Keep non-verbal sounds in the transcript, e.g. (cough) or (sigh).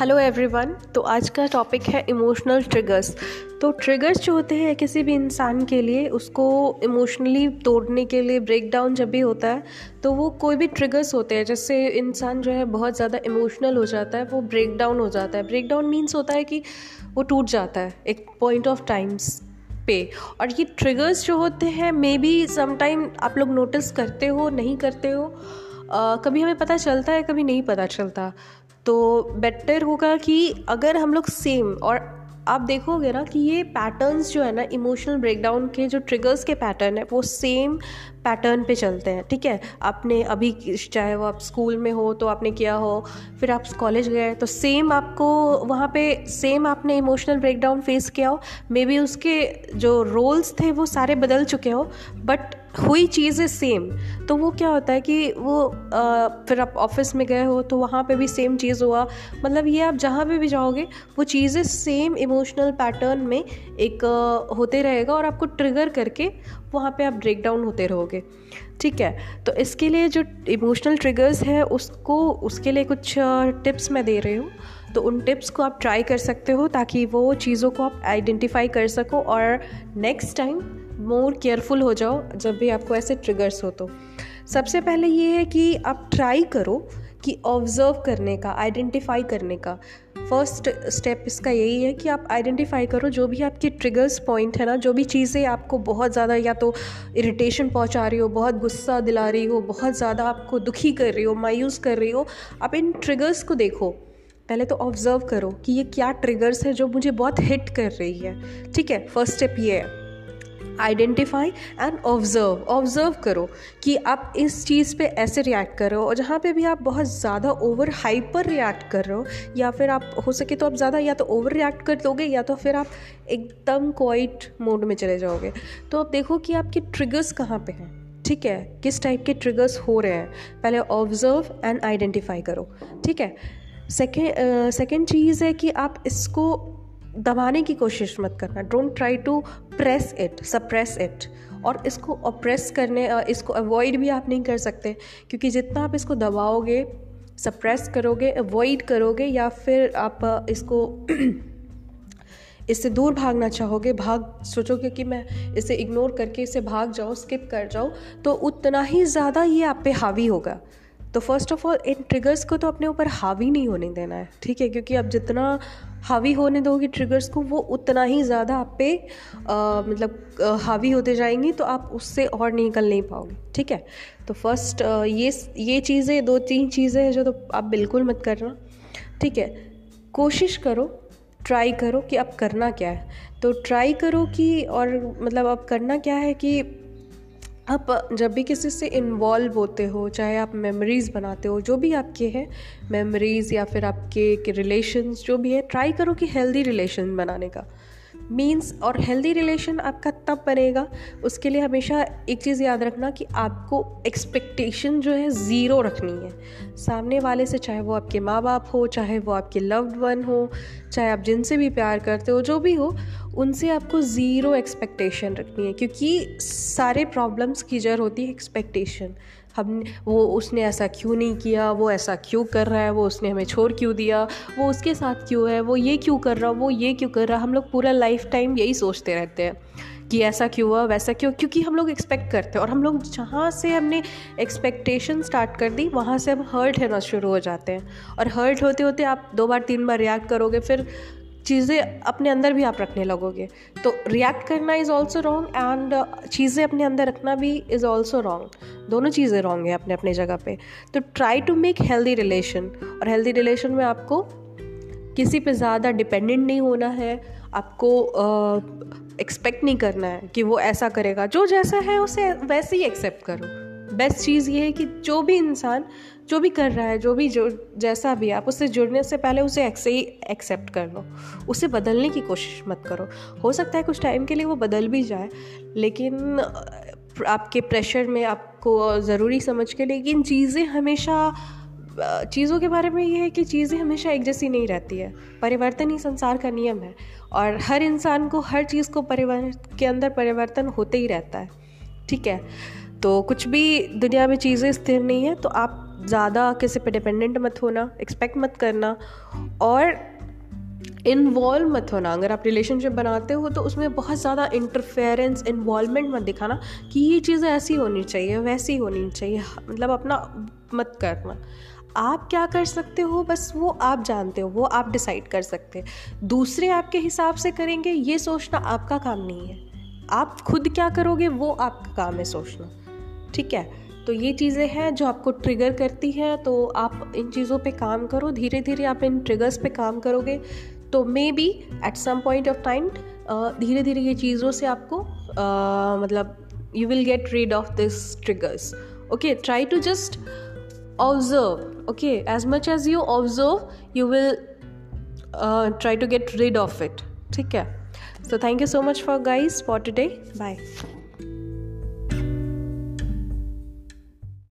Hello everyone तो आज का टॉपिक है इमोशनल ट्रिगर्स तो ट्रिगर्स जो होते हैं किसी भी इंसान के लिए उसको इमोशनली तोड़ने के लिए ब्रेकडाउन जब भी होता है तो वो कोई भी ट्रिगर्स होते हैं जैसे इंसान जो है बहुत ज़्यादा इमोशनल हो जाता है वो ब्रेक डाउन हो जाता है। ब्रेक डाउन मीन्स होता है कि वो टूट जाता है एक पॉइंट ऑफ़ टाइम्स पे। और ये ट्रिगर्स जो होते हैं मे बी समटाइम आप लोग नोटिस करते हो नहीं करते हो Uh, कभी हमें पता चलता है कभी नहीं पता चलता। तो बेटर होगा कि अगर हम लोग सेम और आप देखोगे ना कि ये पैटर्न्स जो है ना इमोशनल ब्रेकडाउन के जो ट्रिगर्स के पैटर्न है, वो सेम पैटर्न पे चलते हैं, ठीक है? आपने अभी चाहे वो आप स्कूल में हो तो आपने किया हो, फिर आप कॉलेज गए तो सेम आपको वहाँ पे सेम आपने इमोशनल ब्रेकडाउन फेस किया हो। मे बी उसके जो रोल्स थे वो सारे बदल चुके हो बट हुई चीज़ें सेम तो वो क्या होता है कि वो आ, फिर आप ऑफ़िस में गए हो तो वहाँ पे भी सेम चीज़ हुआ। मतलब ये आप जहाँ पे भी जाओगे वो चीज़ें सेम इमोशनल पैटर्न में एक आ, होते रहेगा और आपको ट्रिगर करके वहाँ पे आप ब्रेक डाउन होते रहोगे। ठीक है? तो इसके लिए जो इमोशनल ट्रिगर्स है उसको उसके लिए कुछ टिप्स मैं दे रही हूँ। तो उन टिप्स को आप ट्राई कर सकते हो ताकि वो चीज़ों को आप आइडेंटिफाई कर सको और नेक्स्ट टाइम मोर केयरफुल हो जाओ जब भी आपको ऐसे ट्रिगर्स हो तो। सबसे पहले ये है कि आप ट्राई करो कि ऑब्ज़र्व करने का आइडेंटिफाई करने का। फ़र्स्ट स्टेप इसका यही है कि आप आइडेंटिफाई करो जो भी आपके ट्रिगर्स पॉइंट है ना, जो भी चीज़ें आपको बहुत ज़्यादा या तो इरिटेशन पहुँचा रही हो, बहुत गुस्सा दिला रही हो, बहुत ज़्यादा आपको दुखी कर रही हो, मायूस कर रही हो, आप इन ट्रिगर्स को देखो। पहले तो ऑब्ज़र्व करो कि ये क्या ट्रिगर्स है जो मुझे बहुत हिट कर रही है। ठीक है फ़र्स्ट स्टेप ये है। आइडेंटिफाई एंड ऑब्ज़र्व ऑब्ज़र्व करो कि आप इस चीज़ पे ऐसे रिएक्ट कर रहे हो और जहाँ पे भी आप बहुत ज़्यादा ओवर हाइपर रिएक्ट कर रहे हो, या फिर आप, हो सके तो आप ज़्यादा या तो ओवर रिएक्ट कर दोगे या तो फिर आप एकदम क्वाइट मोड में चले जाओगे। तो आप देखो कि आपके ट्रिगर्स कहाँ पे हैं। ठीक है? किस टाइप के ट्रिगर्स हो रहे हैं? पहले ऑब्ज़र्व एंड आइडेंटिफाई करो। ठीक है? सेकेंड सेकेंड चीज़ है कि आप इसको दबाने की कोशिश मत करना। Don't try to press it suppress it और इसको अप्रेस करने इसको अवॉइड भी आप नहीं कर सकते, क्योंकि जितना आप इसको दबाओगे सप्रेस करोगे अवॉइड करोगे, या फिर आप इसको (clears throat) इससे दूर भागना चाहोगे, भाग, सोचोगे कि मैं इसे इग्नोर करके इसे भाग जाऊँ स्किप कर जाऊँ तो उतना ही ज़्यादा ये आप पे हावी होगा। तो फ़र्स्ट ऑफ़ ऑल इन ट्रिगर्स को तो अपने ऊपर हावी नहीं होने देना है ठीक है? क्योंकि आप जितना हावी होने दोगे ट्रिगर्स को वो उतना ही ज़्यादा आप पे आ, मतलब आ, हावी होते जाएँगी तो आप उससे और निकल नहीं पाओगे ठीक है? तो फ़र्स्ट ये ये चीज़ें दो तीन चीज़ें हैं जो तो आप बिल्कुल मत करना ठीक है? कोशिश करो ट्राई करो कि आप करना क्या है। तो ट्राई करो कि और मतलब अब करना क्या है कि आप जब भी किसी से इन्वॉल्व होते हो, चाहे आप मेमोरीज़ बनाते हो, जो भी आपके हैं मेमोरीज़ या फिर आपके रिलेशंस जो भी है ट्राई करो कि हेल्दी रिलेशन बनाने का। मीन्स और हेल्दी रिलेशन आपका तब बनेगा, उसके लिए हमेशा एक चीज़ याद रखना कि आपको एक्सपेक्टेशन जो है ज़ीरो रखनी है। सामने वाले से चाहे वो आपके माँ बाप हो, चाहे वो आपके लव्ड वन हो, चाहे आप जिनसे भी प्यार करते हो, जो भी हो उनसे आपको ज़ीरो एक्सपेक्टेशन रखनी है, क्योंकि सारे प्रॉब्लम्स की जड़ होती है एक्सपेक्टेशन हम वो उसने ऐसा क्यों नहीं किया, वो ऐसा क्यों कर रहा है, वो उसने हमें छोड़ क्यों दिया, वो उसके साथ क्यों है, वो ये क्यों कर रहा, वो ये क्यों कर रहा, हम लोग पूरा लाइफ टाइम यही सोचते रहते हैं कि ऐसा क्यों हुआ, वैसा क्यों, क्योंकि हम लोग एक्सपेक्ट करते हैं। और हम लोग जहाँ से हमने एक्सपेक्टेशन स्टार्ट कर दी, वहाँ से हम हर्ट होना शुरू हो जाते हैं। और हर्ट होते होते आप दो बार, तीन बार रिएक्ट करोगे, फिर चीज़ें अपने अंदर भी आप रखने लगोगे। तो रिएक्ट करना इज़ ऑल्सो रॉन्ग एंड चीज़ें अपने अंदर रखना भी इज़ ऑल्सो रॉन्ग दोनों चीज़ें रॉन्ग है अपने अपने जगह पे। तो try to make healthy relation और हेल्दी रिलेशन में आपको किसी पे ज़्यादा डिपेंडेंट नहीं होना है आपको एक्सपेक्ट uh, नहीं करना है कि वो ऐसा करेगा। जो जैसा है उसे वैसे ही एक्सेप्ट करो। बेस्ट चीज़ ये है कि जो भी इंसान, जो भी कर रहा है, जो भी जो, जैसा भी आप उससे जुड़ने से पहले उसे ऐसे ही एक्सेप्ट कर लो। उसे बदलने की कोशिश मत करो। हो सकता है कुछ टाइम के लिए वो बदल भी जाए, लेकिन आपके प्रेशर में आपको ज़रूरी समझ के लेकिन चीज़ें हमेशा चीज़ों के बारे में ये है कि चीज़ें हमेशा एक जैसी नहीं रहती है। परिवर्तन ही संसार का नियम है और हर इंसान को हर चीज़ को परिवर्तन के अंदर परिवर्तन होते ही रहता है। ठीक है? तो कुछ भी दुनिया में चीज़ें स्थिर नहीं है तो आप ज़्यादा किसी पे डिपेंडेंट मत होना एक्सपेक्ट मत करना और इन्वॉल्व मत होना। अगर आप रिलेशनशिप बनाते हो तो उसमें बहुत ज़्यादा इंटरफेरेंस इन्वॉल्वमेंट मत दिखाना कि ये चीज़ें ऐसी होनी चाहिए, वैसी होनी चाहिए। मतलब अपना मत करना आप क्या कर सकते हो? बस वो आप जानते हो, वो आप डिसाइड कर सकते हैं। दूसरे आपके हिसाब से करेंगे, ये सोचना आपका काम नहीं है। आप खुद क्या करोगे, वो आपका काम है सोचना। ठीक है? तो ये चीज़ें हैं जो आपको ट्रिगर करती हैं तो आप इन चीज़ों पे काम करो धीरे धीरे आप इन ट्रिगर्स पे काम करोगे तो maybe at some point of time धीरे धीरे ये चीज़ों से आपको uh, मतलब you will get rid of this triggers okay try to just observe okay as much as you observe you will try to get rid of it ठीक है? So thank you so much for guys for today bye